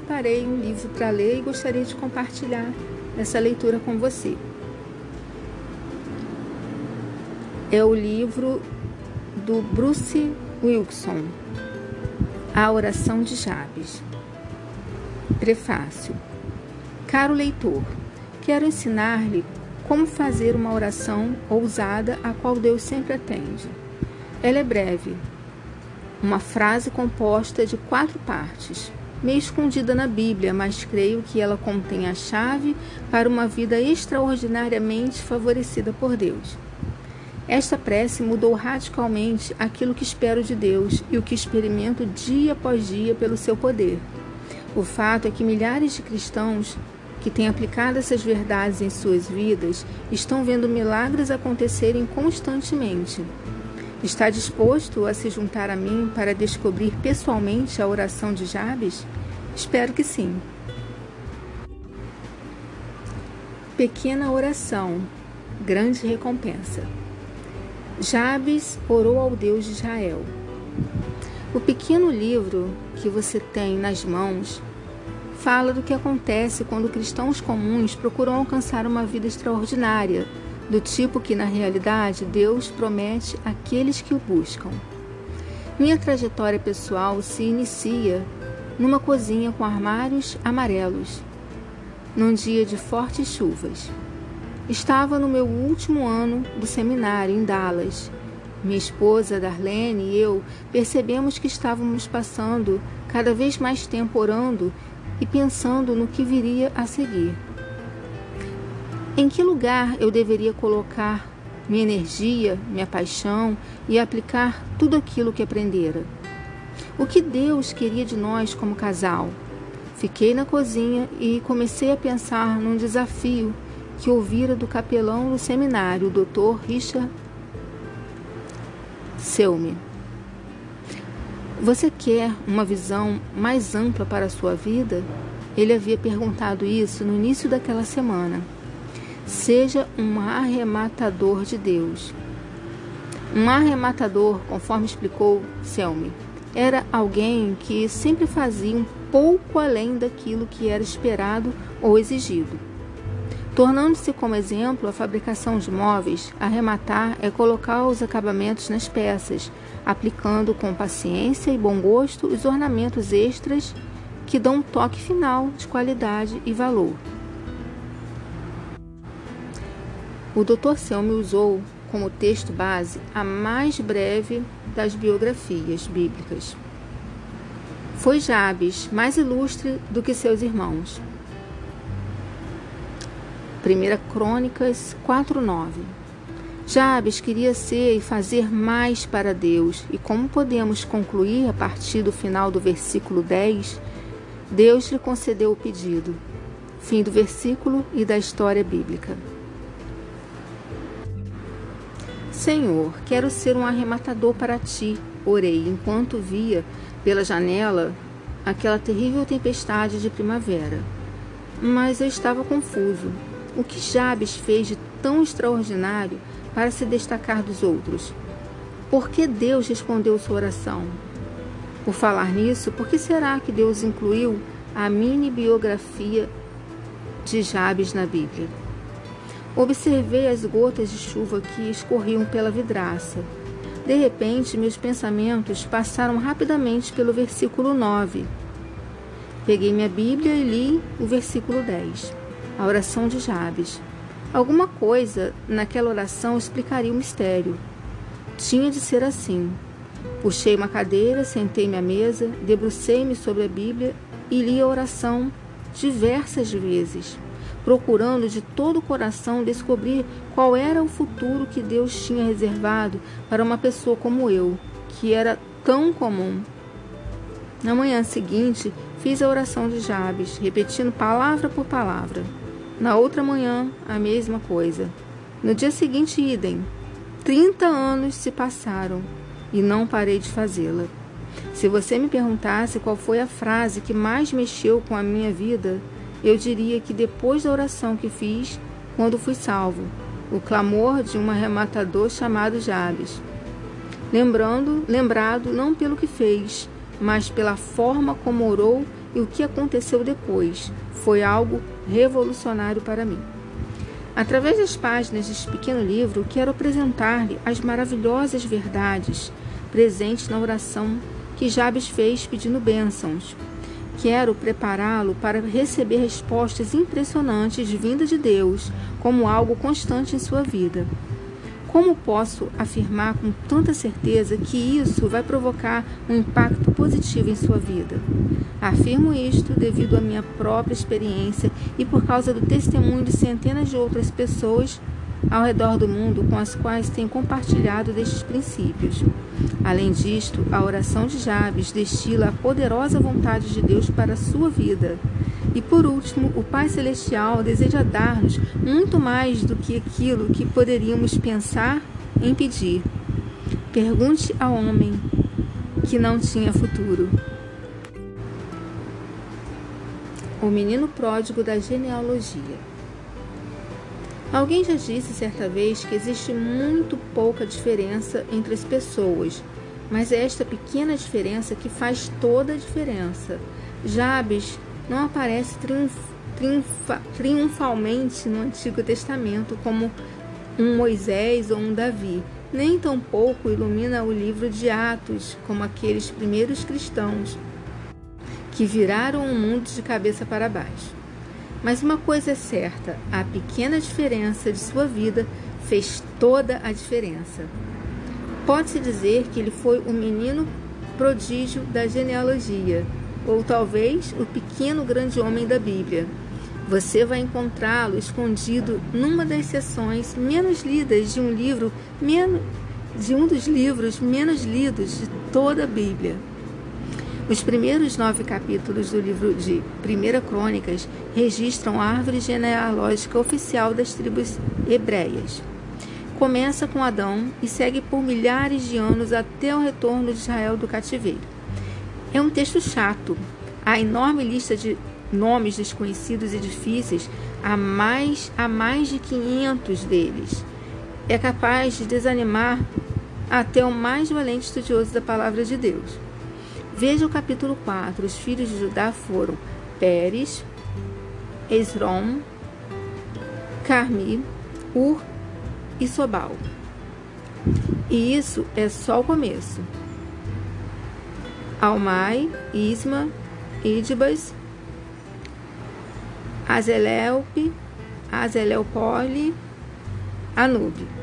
separei um livro para ler e gostaria de compartilhar essa leitura com você. É o livro do Bruce Wilson, A Oração de Jabes. Prefácio. Caro leitor, quero ensinar-lhe como fazer uma oração ousada a qual Deus sempre atende. Ela é breve, uma frase composta de quatro partes, meio escondida na Bíblia, mas creio que ela contém a chave para uma vida extraordinariamente favorecida por Deus. Esta prece mudou radicalmente aquilo que espero de Deus e o que experimento dia após dia pelo seu poder. O fato é que milhares de cristãos que têm aplicado essas verdades em suas vidas estão vendo milagres acontecerem constantemente. Está disposto a se juntar a mim para descobrir pessoalmente a oração de Jabes? Espero que sim. Pequena oração, grande recompensa. Jabes orou ao Deus de Israel. O pequeno livro que você tem nas mãos fala do que acontece quando cristãos comuns procuram alcançar uma vida extraordinária do tipo que, na realidade, Deus promete àqueles que o buscam. Minha trajetória pessoal se inicia numa cozinha com armários amarelos, num dia de fortes chuvas. Estava no meu último ano do seminário em Dallas. Minha esposa Darlene e eu percebemos que estávamos passando cada vez mais tempo orando e pensando no que viria a seguir. Em que lugar eu deveria colocar minha energia, minha paixão e aplicar tudo aquilo que aprendera? O que Deus queria de nós como casal? Fiquei na cozinha e comecei a pensar num desafio que ouvira do capelão do seminário, o Dr. Richard Selme. Você quer uma visão mais ampla para a sua vida? Ele havia perguntado isso no início daquela semana. Seja um arrematador de Deus. Um arrematador, conforme explicou Selmy, era alguém que sempre fazia um pouco além daquilo que era esperado ou exigido. Tornando-se como exemplo a fabricação de móveis, arrematar é colocar os acabamentos nas peças, aplicando com paciência e bom gosto os ornamentos extras que dão um toque final de qualidade e valor. O Dr. Selmy usou como texto base a mais breve das biografias bíblicas. Foi Jabes mais ilustre do que seus irmãos. 1 Crônicas 4:9. Jabes queria ser e fazer mais para Deus, e como podemos concluir a partir do final do versículo 10, Deus lhe concedeu o pedido. Fim do versículo e da história bíblica. Senhor, quero ser um arrematador para ti, orei, enquanto via pela janela aquela terrível tempestade de primavera. Mas eu estava confuso. O que Jabes fez de tão extraordinário para se destacar dos outros? Por que Deus respondeu sua oração? Por falar nisso, por que será que Deus incluiu a mini biografia de Jabes na Bíblia? Observei as gotas de chuva que escorriam pela vidraça. De repente, meus pensamentos passaram rapidamente pelo versículo 9. Peguei minha Bíblia e li o versículo 10, a oração de Jabes. Alguma coisa naquela oração explicaria o mistério. Tinha de ser assim. Puxei uma cadeira, sentei-me à mesa, debrucei-me sobre a Bíblia e li a oração diversas vezes procurando de todo o coração descobrir qual era o futuro que Deus tinha reservado para uma pessoa como eu, que era tão comum. Na manhã seguinte, fiz a oração de Jabes, repetindo palavra por palavra. Na outra manhã, a mesma coisa. No dia seguinte, idem. Trinta anos se passaram e não parei de fazê-la. Se você me perguntasse qual foi a frase que mais mexeu com a minha vida, eu diria que depois da oração que fiz, quando fui salvo, o clamor de um arrematador chamado Jabes. Lembrando, lembrado não pelo que fez, mas pela forma como orou e o que aconteceu depois. Foi algo revolucionário para mim. Através das páginas deste pequeno livro, quero apresentar-lhe as maravilhosas verdades presentes na oração que Jabes fez pedindo bênçãos. Quero prepará-lo para receber respostas impressionantes vindas de Deus como algo constante em sua vida. Como posso afirmar com tanta certeza que isso vai provocar um impacto positivo em sua vida? Afirmo isto devido à minha própria experiência e por causa do testemunho de centenas de outras pessoas ao redor do mundo com as quais tenho compartilhado destes princípios. Além disto, a oração de Jabes destila a poderosa vontade de Deus para a sua vida. E por último, o Pai Celestial deseja dar-nos muito mais do que aquilo que poderíamos pensar em pedir. Pergunte ao homem que não tinha futuro. O menino pródigo da genealogia. Alguém já disse certa vez que existe muito pouca diferença entre as pessoas, mas é esta pequena diferença que faz toda a diferença. Jabes não aparece triunf, triunfa, triunfalmente no Antigo Testamento como um Moisés ou um Davi, nem tampouco ilumina o livro de Atos como aqueles primeiros cristãos que viraram o mundo de cabeça para baixo. Mas uma coisa é certa: a pequena diferença de sua vida fez toda a diferença. Pode-se dizer que ele foi o menino prodígio da genealogia ou talvez o pequeno grande homem da Bíblia. Você vai encontrá-lo escondido numa das seções menos lidas de um livro menos de um dos livros menos lidos de toda a Bíblia. Os primeiros nove capítulos do livro de Primeira Crônicas registram a árvore genealógica oficial das tribos hebreias. Começa com Adão e segue por milhares de anos até o retorno de Israel do cativeiro. É um texto chato. A enorme lista de nomes desconhecidos e difíceis, há mais, há mais de 500 deles. É capaz de desanimar até o mais valente estudioso da palavra de Deus. Veja o capítulo 4. Os filhos de Judá foram Pérez, Esrom, Carmi, Ur e Sobal. E isso é só o começo. Almai, Isma, Idibas, Azeleupe, Azeleupole, Anube.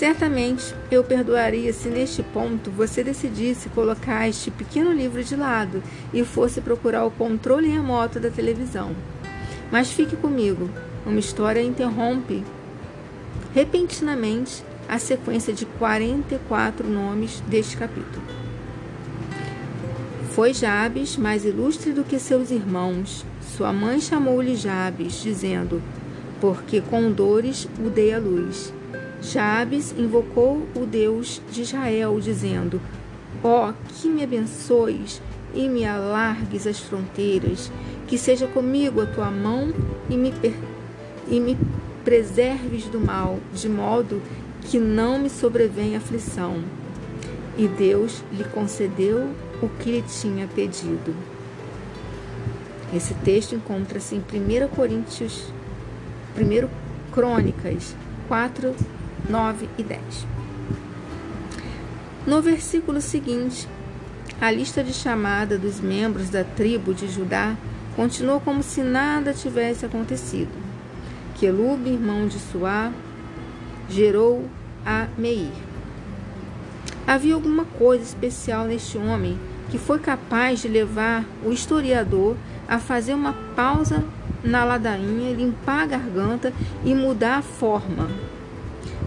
Certamente eu perdoaria se neste ponto você decidisse colocar este pequeno livro de lado e fosse procurar o controle remoto da televisão. Mas fique comigo, uma história interrompe repentinamente a sequência de 44 nomes deste capítulo. Foi Jabes mais ilustre do que seus irmãos. Sua mãe chamou-lhe Jabes, dizendo: Porque com dores o dei à luz. Jabes invocou o Deus de Israel, dizendo: Ó, oh, que me abençoes e me alargues as fronteiras, que seja comigo a tua mão e me, e me preserves do mal, de modo que não me sobrevenha aflição. E Deus lhe concedeu o que lhe tinha pedido. Esse texto encontra-se em 1 Coríntios, 1 Crônicas 4, 9 e 10. No versículo seguinte, a lista de chamada dos membros da tribo de Judá continuou como se nada tivesse acontecido. Quelube, irmão de Suá, gerou a Meir. Havia alguma coisa especial neste homem que foi capaz de levar o historiador a fazer uma pausa na ladainha, limpar a garganta e mudar a forma.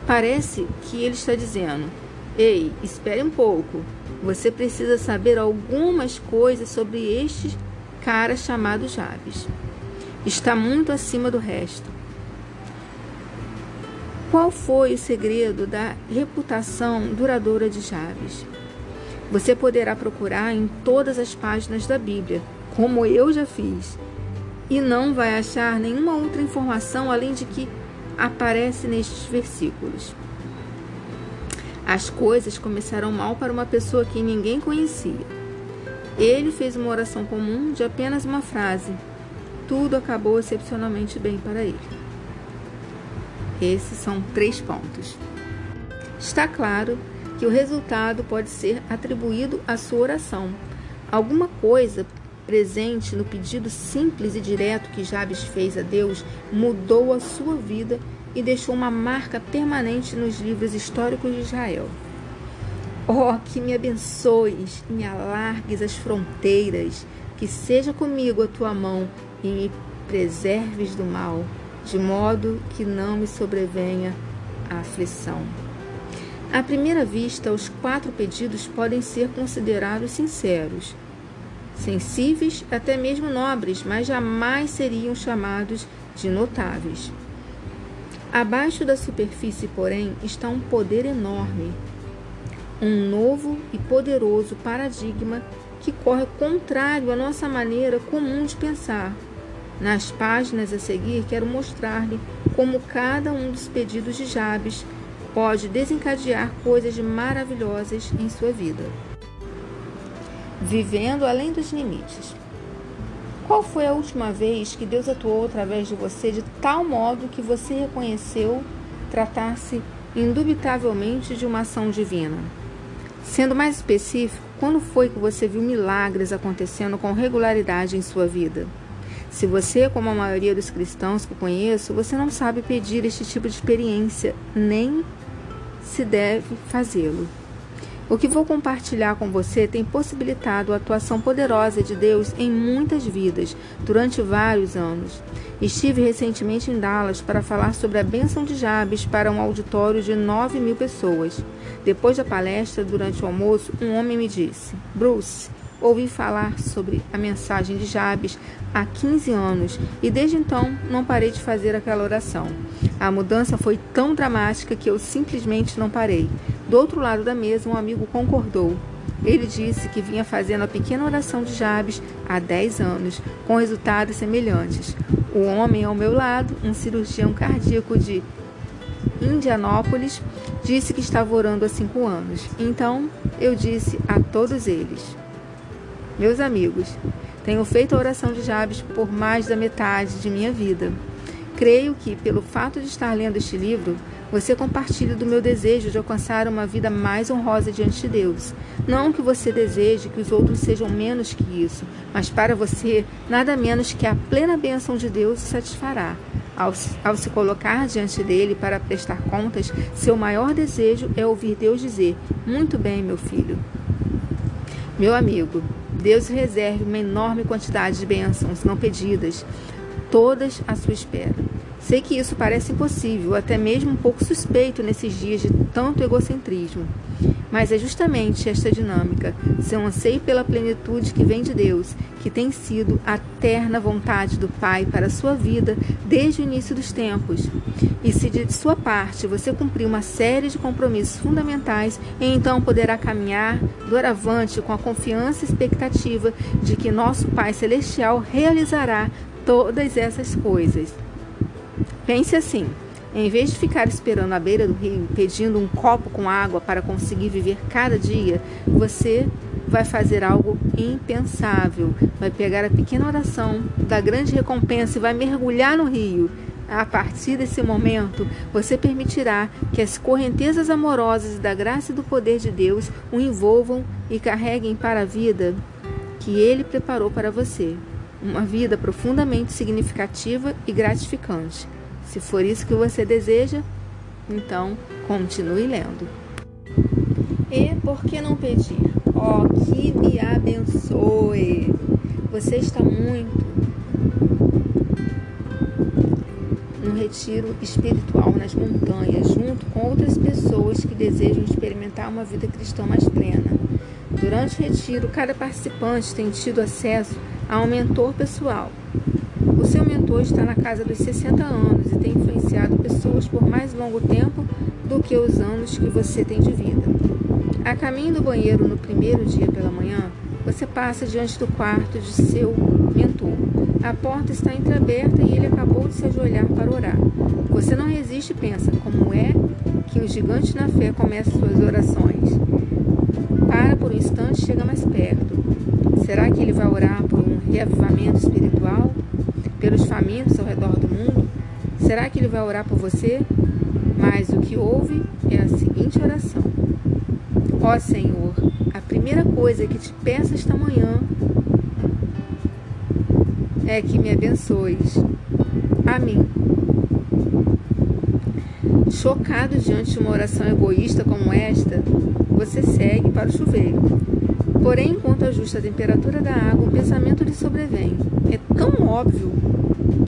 Parece que ele está dizendo: Ei, espere um pouco. Você precisa saber algumas coisas sobre este cara chamado Jabes. Está muito acima do resto. Qual foi o segredo da reputação duradoura de Jabes? Você poderá procurar em todas as páginas da Bíblia, como eu já fiz, e não vai achar nenhuma outra informação além de que aparece nestes versículos. As coisas começaram mal para uma pessoa que ninguém conhecia. Ele fez uma oração comum de apenas uma frase. Tudo acabou excepcionalmente bem para ele. Esses são três pontos. Está claro que o resultado pode ser atribuído à sua oração. Alguma coisa presente no pedido simples e direto que Jabes fez a Deus mudou a sua vida e deixou uma marca permanente nos livros históricos de Israel. Oh, que me abençoes e me alargues as fronteiras, que seja comigo a tua mão e me preserves do mal, de modo que não me sobrevenha a aflição. À primeira vista, os quatro pedidos podem ser considerados sinceros, sensíveis, até mesmo nobres, mas jamais seriam chamados de notáveis. Abaixo da superfície, porém, está um poder enorme, um novo e poderoso paradigma que corre contrário à nossa maneira comum de pensar. Nas páginas a seguir, quero mostrar-lhe como cada um dos pedidos de Jabes pode desencadear coisas maravilhosas em sua vida. Vivendo além dos limites. Qual foi a última vez que Deus atuou através de você de tal modo que você reconheceu tratar-se indubitavelmente de uma ação divina? Sendo mais específico, quando foi que você viu milagres acontecendo com regularidade em sua vida? Se você, como a maioria dos cristãos que conheço, você não sabe pedir este tipo de experiência, nem se deve fazê-lo. O que vou compartilhar com você tem possibilitado a atuação poderosa de Deus em muitas vidas durante vários anos. Estive recentemente em Dallas para falar sobre a bênção de Jabes para um auditório de 9 mil pessoas. Depois da palestra, durante o almoço, um homem me disse: Bruce, ouvi falar sobre a mensagem de Jabes há 15 anos e desde então não parei de fazer aquela oração. A mudança foi tão dramática que eu simplesmente não parei. Do outro lado da mesa, um amigo concordou. Ele disse que vinha fazendo a pequena oração de Jabes há 10 anos, com resultados semelhantes. O homem ao meu lado, um cirurgião cardíaco de Indianópolis, disse que estava orando há cinco anos. Então eu disse a todos eles: Meus amigos, tenho feito a oração de Jabes por mais da metade de minha vida. Creio que, pelo fato de estar lendo este livro, você compartilha do meu desejo de alcançar uma vida mais honrosa diante de Deus. Não que você deseje que os outros sejam menos que isso, mas para você, nada menos que a plena bênção de Deus o satisfará. Ao, ao se colocar diante dele para prestar contas, seu maior desejo é ouvir Deus dizer: Muito bem, meu filho. Meu amigo, Deus reserve uma enorme quantidade de bênçãos não pedidas, todas à sua espera. Sei que isso parece impossível, até mesmo um pouco suspeito nesses dias de tanto egocentrismo. Mas é justamente esta dinâmica, seu anseio pela plenitude que vem de Deus, que tem sido a terna vontade do Pai para a sua vida desde o início dos tempos. E se de sua parte você cumprir uma série de compromissos fundamentais, então poderá caminhar doravante com a confiança e expectativa de que nosso Pai Celestial realizará todas essas coisas. Pense assim: em vez de ficar esperando à beira do rio, pedindo um copo com água para conseguir viver cada dia, você vai fazer algo impensável. Vai pegar a pequena oração da grande recompensa e vai mergulhar no rio. A partir desse momento, você permitirá que as correntezas amorosas da graça e do poder de Deus o envolvam e carreguem para a vida que Ele preparou para você. Uma vida profundamente significativa e gratificante. Se for isso que você deseja, então continue lendo. E por que não pedir? Ó, que me abençoe! Você está muito no retiro espiritual nas montanhas, junto com outras pessoas que desejam experimentar uma vida cristã mais plena. Durante o retiro, cada participante tem tido acesso a um mentor pessoal o seu mentor está na casa dos 60 anos e tem influenciado pessoas por mais longo tempo do que os anos que você tem de vida. A caminho do banheiro no primeiro dia pela manhã, você passa diante do quarto de seu mentor. A porta está entreaberta e ele acabou de se ajoelhar para orar. Você não resiste e pensa como é que o gigante na fé começa suas orações. Para por um instante, chega mais perto. Será que ele vai orar por um reavivamento espiritual? Pelos famintos ao redor do mundo? Será que ele vai orar por você? Mas o que houve é a seguinte oração: Ó Senhor, a primeira coisa que te peço esta manhã é que me abençoes. Amém. Chocado diante de uma oração egoísta como esta, você segue para o chuveiro. Porém, enquanto ajusta a temperatura da água, um pensamento lhe sobrevém. É tão óbvio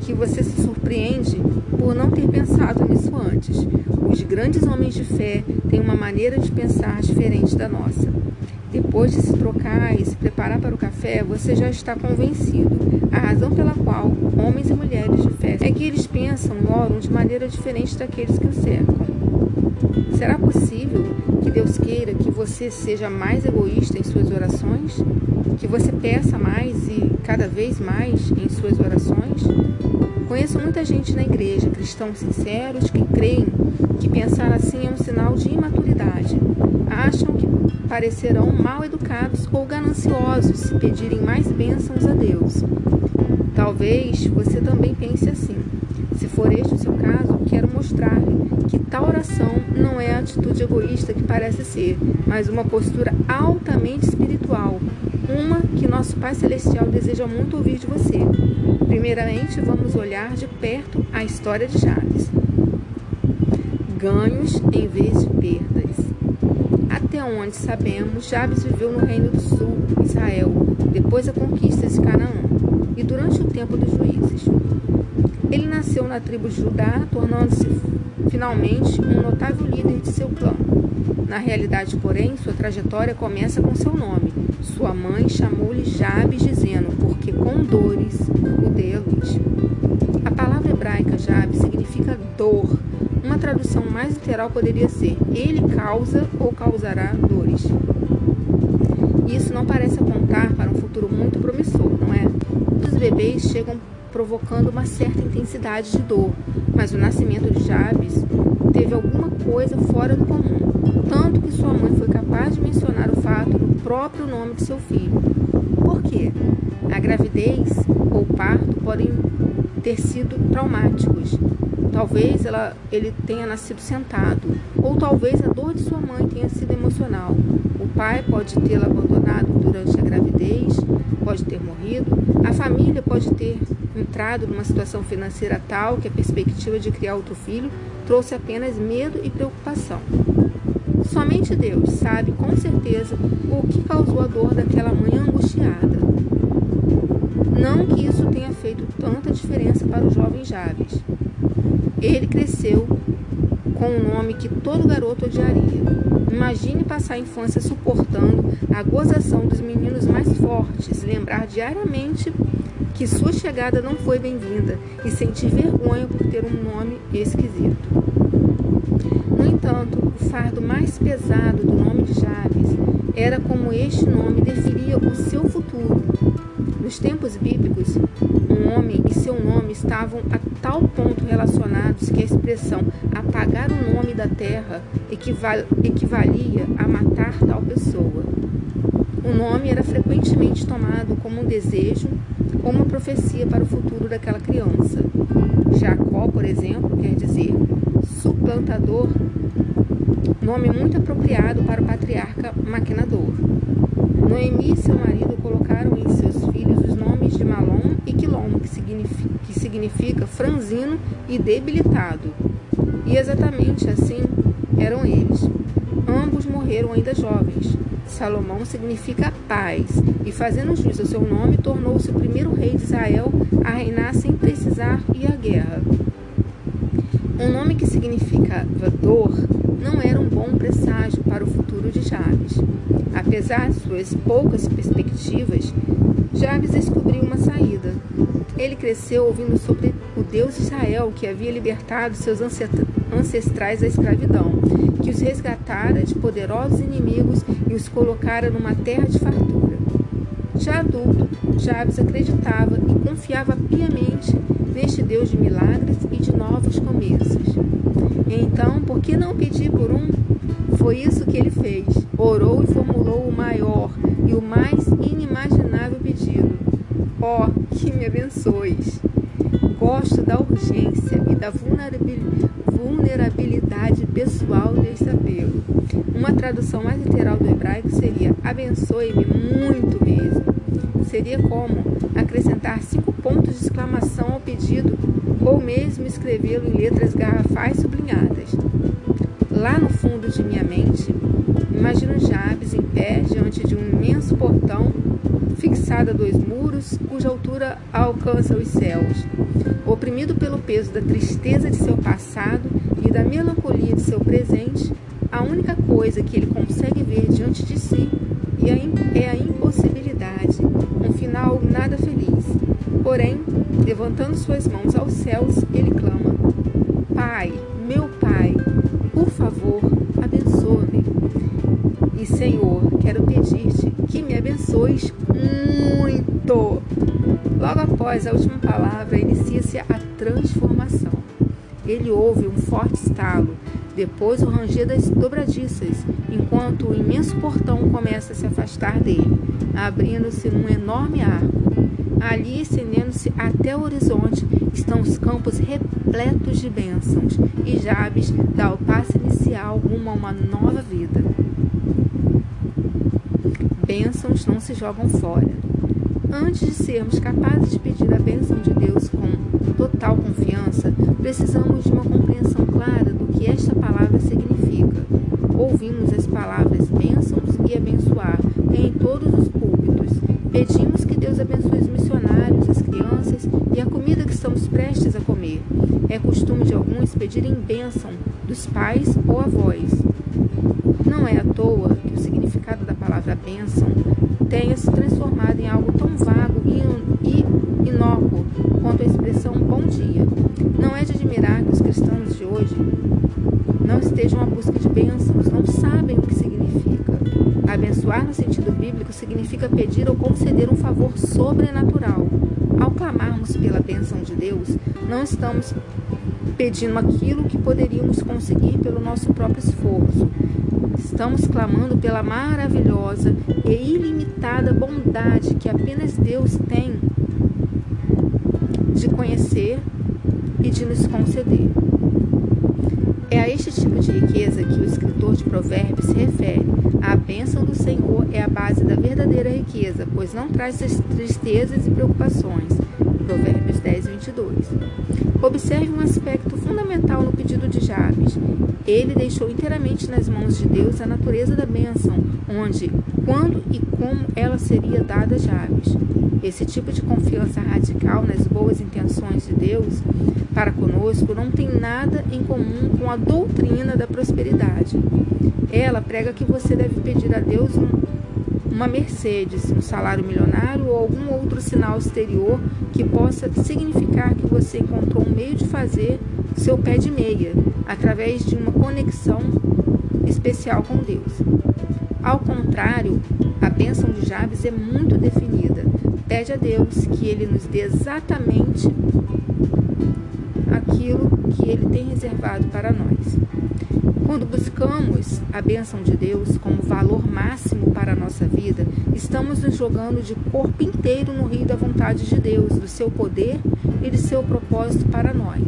que você se surpreende por não ter pensado nisso antes. Os grandes homens de fé têm uma maneira de pensar diferente da nossa. Depois de se trocar e se preparar para o café, você já está convencido. A razão pela qual homens e mulheres de fé é que eles pensam e oram de maneira diferente daqueles que o cercam. Será possível que Deus queira que você seja mais egoísta em suas orações? Que você peça mais e cada vez mais em suas orações? Conheço muita gente na igreja, cristãos sinceros, que creem que pensar assim é um sinal de imaturidade. Acham que parecerão mal educados ou gananciosos se pedirem mais bênçãos a Deus. Talvez você também pense assim. Se for este o seu caso, quero mostrar-lhe tal oração não é a atitude egoísta que parece ser, mas uma postura altamente espiritual, uma que nosso Pai Celestial deseja muito ouvir de você. Primeiramente, vamos olhar de perto a história de Jabes. Ganhos em vez de perdas. Até onde sabemos, Jabes viveu no Reino do Sul, Israel, depois da conquista de Canaã, e durante o tempo dos juízes. Ele nasceu na tribo de Judá, tornando-se finalmente um notável líder de seu clã. Na realidade, porém, sua trajetória começa com seu nome. Sua mãe chamou-lhe Jabes, dizendo: Porque com dores o luz. A palavra hebraica Jabes significa dor. Uma tradução mais literal poderia ser: Ele causa ou causará dores. Isso não parece apontar para um futuro muito promissor, não é? Os bebês chegam provocando uma certa intensidade de dor, mas o nascimento de Jabes teve alguma coisa fora do comum, tanto que sua mãe foi capaz de mencionar o fato no próprio nome de seu filho. Por quê? A gravidez ou o parto podem ter sido traumáticos. Talvez ela, ele tenha nascido sentado, ou talvez a dor de sua mãe tenha sido emocional. Pai pode tê-la abandonado durante a gravidez, pode ter morrido, a família pode ter entrado numa situação financeira tal que a perspectiva de criar outro filho trouxe apenas medo e preocupação. Somente Deus sabe com certeza o que causou a dor daquela mãe angustiada. Não que isso tenha feito tanta diferença para o jovem Jabes. Ele cresceu com um nome que todo garoto odiaria. Imagine passar a infância suportando a gozação dos meninos mais fortes, lembrar diariamente que sua chegada não foi bem-vinda e sentir vergonha por ter um nome esquisito. No entanto, o fardo mais pesado do nome de Jabes era como este nome definia o seu futuro. Nos tempos bíblicos, e seu nome estavam a tal ponto relacionados que a expressão apagar o nome da terra equivalia a matar tal pessoa. O nome era frequentemente tomado como um desejo ou uma profecia para o futuro daquela criança. Jacó, por exemplo, quer dizer suplantador, nome muito apropriado para o patriarca maquinador. Noemi e seu marido colocaram em seus filhos os nomes de Malom e Quilom, que significa, que significa franzino e debilitado. E exatamente assim eram eles. Ambos morreram ainda jovens. Salomão significa paz, e fazendo juízo ao seu nome, tornou-se o primeiro rei de Israel a reinar sem precisar ir à guerra. Um nome que significa dor não era um bom presságio para o futuro de Jabes. Apesar suas poucas perspectivas, Jabes descobriu uma saída. Ele cresceu ouvindo sobre o Deus de Israel que havia libertado seus ancestrais da escravidão, que os resgatara de poderosos inimigos e os colocara numa terra de fartura. Já adulto, Jabes acreditava e confiava piamente neste Deus de milagres e de novos começos. Então, por que não pedir por um? Foi isso que ele fez. Orou e formulou o maior e o mais inimaginável ó, oh, que me abençoes. Gosto da urgência e da vulnerabilidade pessoal desse apelo. Uma tradução mais literal do hebraico seria: abençoe-me muito mesmo. Seria como acrescentar cinco pontos de exclamação ao pedido, ou mesmo escrevê-lo em letras garrafais sublinhadas. Lá no fundo de minha mente, imagino Jabes em pé diante de um imenso portão fixado a dois muros, cuja altura alcança os céus. Oprimido pelo peso da tristeza de seu passado e da melancolia de seu presente, a única coisa que ele consegue ver diante de si é a nada feliz. Porém, levantando suas mãos aos céus, ele clama: Pai, meu Pai, por favor, abençoa-me. E Senhor, quero pedir-te que me abençoes muito. Logo após a última palavra, inicia-se a transformação. Ele ouve um forte estalo, depois o ranger das dobradiças, enquanto o imenso portão começa a se afastar dele, abrindo-se num enorme arco. Ali, estendendo-se até o horizonte, estão os campos repletos de bênçãos, e Jabes dá o passo inicial rumo a uma nova vida. Bênçãos não se jogam fora. Antes de sermos capazes de pedir a bênção de Deus com total confiança, precisamos de uma compreensão clara do que esta palavra significa. Ouvimos as palavras bênçãos e abençoar em todos os púlpitos. Pedimos que Deus abençoe os missionários, as crianças e a comida que estamos prestes a comer. É costume de alguns pedirem bênção dos pais ou avós. Não é à toa que o significado da palavra bênção tenha se transformado em algo tão vago e inócuo quanto a expressão bom dia. Não é de admirar que os cristãos de hoje não estejam à busca de bênçãos, não sabem o que significa. Abençoar no sentido bíblico significa pedir ou conceder um favor sobrenatural. Ao clamarmos pela bênção de Deus, não estamos pedindo aquilo que poderíamos conseguir pelo nosso próprio esforço. Estamos clamando pela maravilhosa e ilimitada bondade que apenas Deus tem de conhecer e de nos conceder. É a este tipo de riqueza que o escritor de Provérbios se refere. A bênção do Senhor é a base da verdadeira riqueza, pois não traz tristezas e preocupações. Provérbios 10, 22. Observe um aspecto fundamental no pedido de Jabes. Ele deixou inteiramente nas mãos de Deus a natureza da bênção, onde, quando e como ela seria dada a Jabes. Esse tipo de confiança radical nas boas intenções de Deus para conosco não tem nada em comum com a doutrina da prosperidade. Ela prega que você deve pedir a Deus um, uma Mercedes, um salário milionário ou algum outro sinal exterior que possa significar que você encontrou um meio de fazer seu pé de meia através de uma conexão especial com Deus. Ao contrário, a bênção de Jabes é muito definida. Pede a Deus que ele nos dê exatamente aquilo que ele tem reservado para nós. Quando buscamos a bênção de Deus como valor máximo para a nossa vida, estamos nos jogando de corpo inteiro no rio da vontade de Deus, do seu poder e de seu propósito para nós.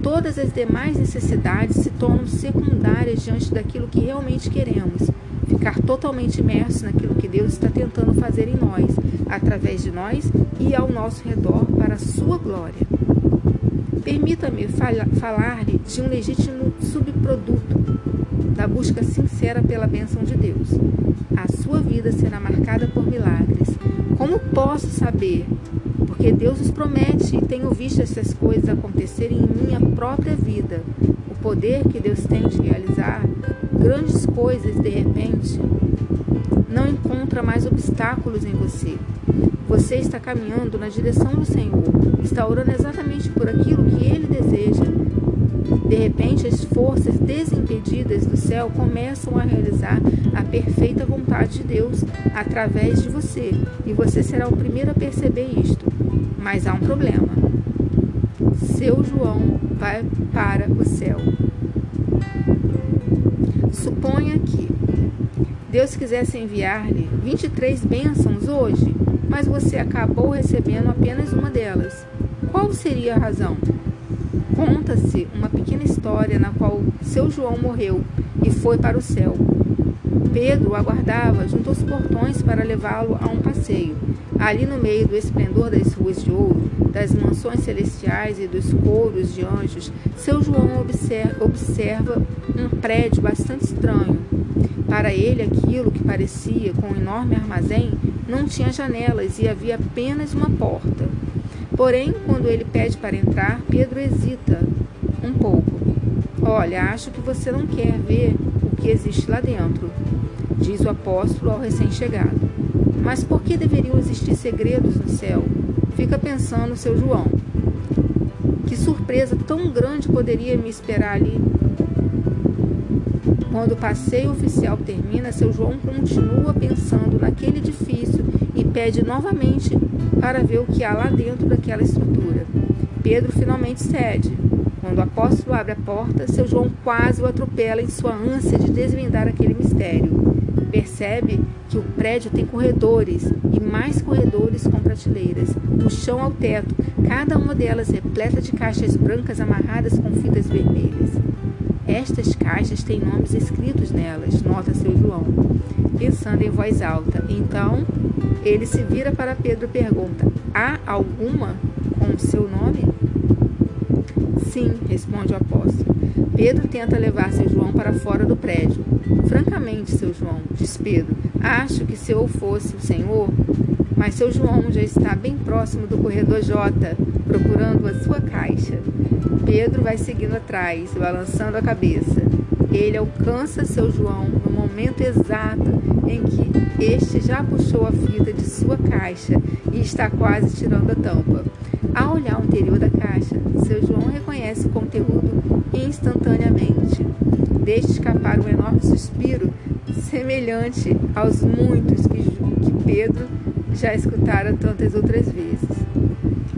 Todas as demais necessidades se tornam secundárias diante daquilo que realmente queremos. Ficar totalmente imerso naquilo que Deus está tentando fazer em nós, através de nós e ao nosso redor, para a sua glória. Permita-me falar-lhe de um legítimo subproduto da busca sincera pela bênção de Deus. A sua vida será marcada por milagres. Como posso saber? Porque Deus os promete e tenho visto essas coisas acontecerem em minha própria vida. O poder que Deus tem de realizar grandes coisas de repente não encontra mais obstáculos em você. Você está caminhando na direção do Senhor, está orando exatamente por aquilo que Ele deseja. De repente, as forças desimpedidas do céu começam a realizar a perfeita vontade de Deus através de você, e você será o primeiro a perceber isto. Mas há um problema. Seu João vai para o céu. Suponha que Deus quisesse enviar-lhe 23 bênçãos hoje, mas você acabou recebendo apenas uma delas. Qual seria a razão? Conta-se uma pequena história na qual seu João morreu e foi para o céu. Pedro aguardava junto aos portões para levá-lo a um passeio. Ali no meio do esplendor das ruas de ouro, das mansões celestiais e dos coros de anjos, seu João observa um prédio bastante estranho. Para ele, aquilo que parecia com um enorme armazém não tinha janelas e havia apenas uma porta. Porém, quando ele pede para entrar, Pedro hesita um pouco. Olha, acho que você não quer ver o que existe lá dentro, diz o apóstolo ao recém-chegado. Mas por que deveriam existir segredos no céu? Fica pensando seu João. Que surpresa tão grande poderia me esperar ali? Quando o passeio oficial termina, seu João continua pensando naquele edifício e pede novamente para ver o que há lá dentro daquela estrutura. Pedro finalmente cede. Quando o apóstolo abre a porta, seu João quase o atropela em sua ânsia de desvendar aquele mistério. Percebe que o prédio tem corredores e mais corredores com prateleiras, do chão ao teto, cada uma delas repleta de caixas brancas amarradas com fitas vermelhas. Estas caixas têm nomes escritos nelas, nota seu João, pensando em voz alta. Então, ele se vira para Pedro e pergunta: Há alguma com o seu nome? Sim, responde o apóstolo. Pedro tenta levar seu João para fora do prédio. Francamente, seu João, diz Pedro, acho que se eu fosse o Senhor, mas seu João já está bem próximo do corredor J, procurando a sua caixa. Pedro vai seguindo atrás, balançando a cabeça. Ele alcança seu João no momento exato em que este já puxou a fita de sua caixa e está quase tirando a tampa. Ao olhar o interior da caixa, seu João reconhece o conteúdo instantaneamente. Deixa escapar um enorme suspiro, semelhante aos muitos que, que Pedro já escutara tantas outras vezes.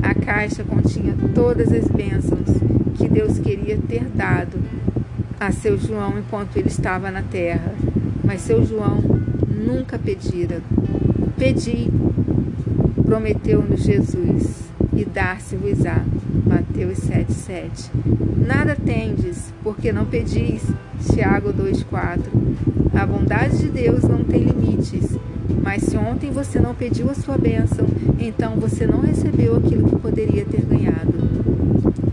A caixa continha todas as bênçãos que Deus queria ter dado a seu João enquanto ele estava na terra, mas seu João nunca pedira. Pedi, prometeu-nos Jesus, e dar-se-vos-á. Mateus 7,7. Nada tendes, porque não pedis. Tiago 2,4. A bondade de Deus não tem limites. Mas se ontem você não pediu a sua bênção, então você não recebeu aquilo que poderia ter ganhado.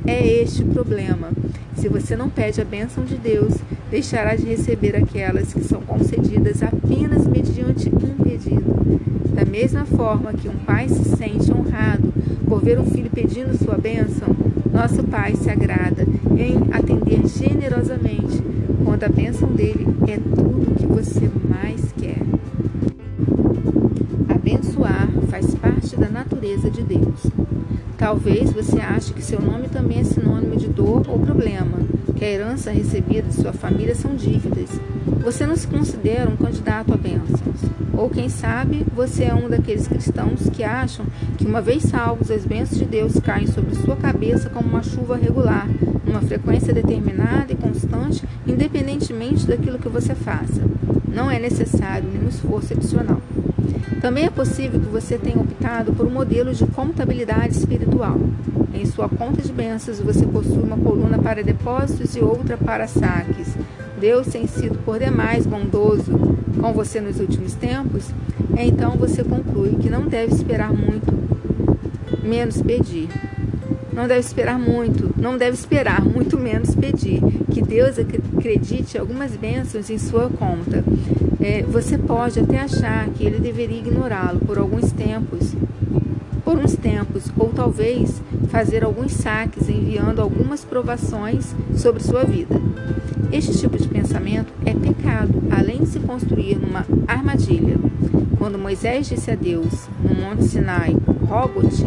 É este o problema. Se você não pede a bênção de Deus, deixará de receber aquelas que são concedidas apenas mediante um pedido. Da mesma forma que um pai se sente honrado por ver um filho pedindo sua bênção, nosso Pai se agrada em atender generosamente quando a bênção dele é tudo o que você mais quer. Natureza de Deus. Talvez você ache que seu nome também é sinônimo de dor ou problema, que a herança recebida de sua família são dívidas. Você não se considera um candidato a bênçãos. Ou quem sabe você é um daqueles cristãos que acham que, uma vez salvos, as bênçãos de Deus caem sobre sua cabeça como uma chuva regular, numa frequência determinada e constante, independentemente daquilo que você faça. Não é necessário nenhum esforço adicional. Também é possível que você tenha optado por um modelo de contabilidade espiritual. Em sua conta de bênçãos, você possui uma coluna para depósitos e outra para saques. Deus tem sido por demais bondoso com você nos últimos tempos, então você conclui que não deve esperar muito, menos pedir. Não deve esperar muito, não deve esperar, muito menos pedir. Que Deus acredite algumas bênçãos em sua conta. É, você pode até achar que ele deveria ignorá-lo por alguns tempos, por uns tempos, ou talvez fazer alguns saques enviando algumas provações sobre sua vida. Este tipo de pensamento é pecado, além de se construir numa armadilha. Quando Moisés disse a Deus, no Monte Sinai, rogo-te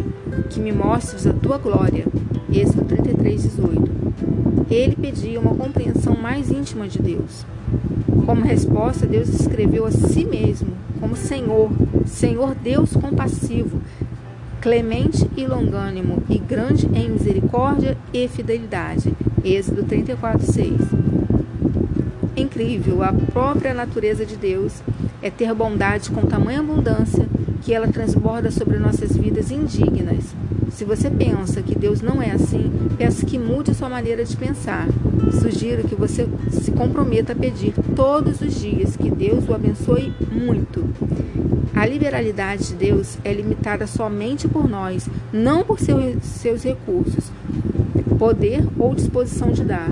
que me mostres a tua glória, Êxodo 33, 18, ele pedia uma compreensão mais íntima de Deus. Como resposta, Deus escreveu a si mesmo como Senhor, Senhor Deus compassivo, clemente e longânimo, e grande em misericórdia e fidelidade. Êxodo 34, 6 incrível, a própria natureza de Deus é ter bondade com tamanha abundância que ela transborda sobre nossas vidas indignas. Se você pensa que Deus não é assim, peço que mude sua maneira de pensar. Sugiro que você se comprometa a pedir todos os dias que Deus o abençoe muito. A liberalidade de Deus é limitada somente por nós, não por seus recursos, poder ou disposição de dar.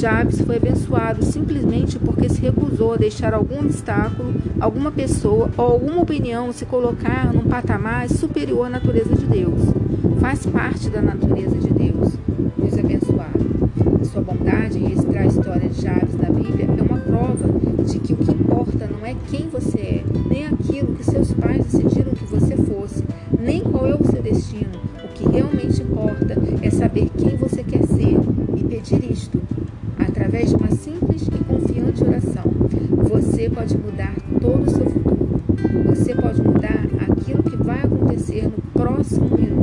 Jabes foi abençoado simplesmente porque se recusou a deixar algum obstáculo, alguma pessoa ou alguma opinião se colocar num patamar superior à natureza de Deus. Faz parte da natureza de Deus nos abençoar. A sua bondade em registrar a história de Jabes na Bíblia é uma prova de que o que importa não é quem você é, nem aquilo que seus pais decidiram que você fosse, nem qual é o seu destino. Que realmente importa é saber quem você quer ser e pedir isto através de uma simples e confiante oração, você pode mudar todo o seu futuro. Você pode mudar aquilo que vai acontecer no próximo minuto.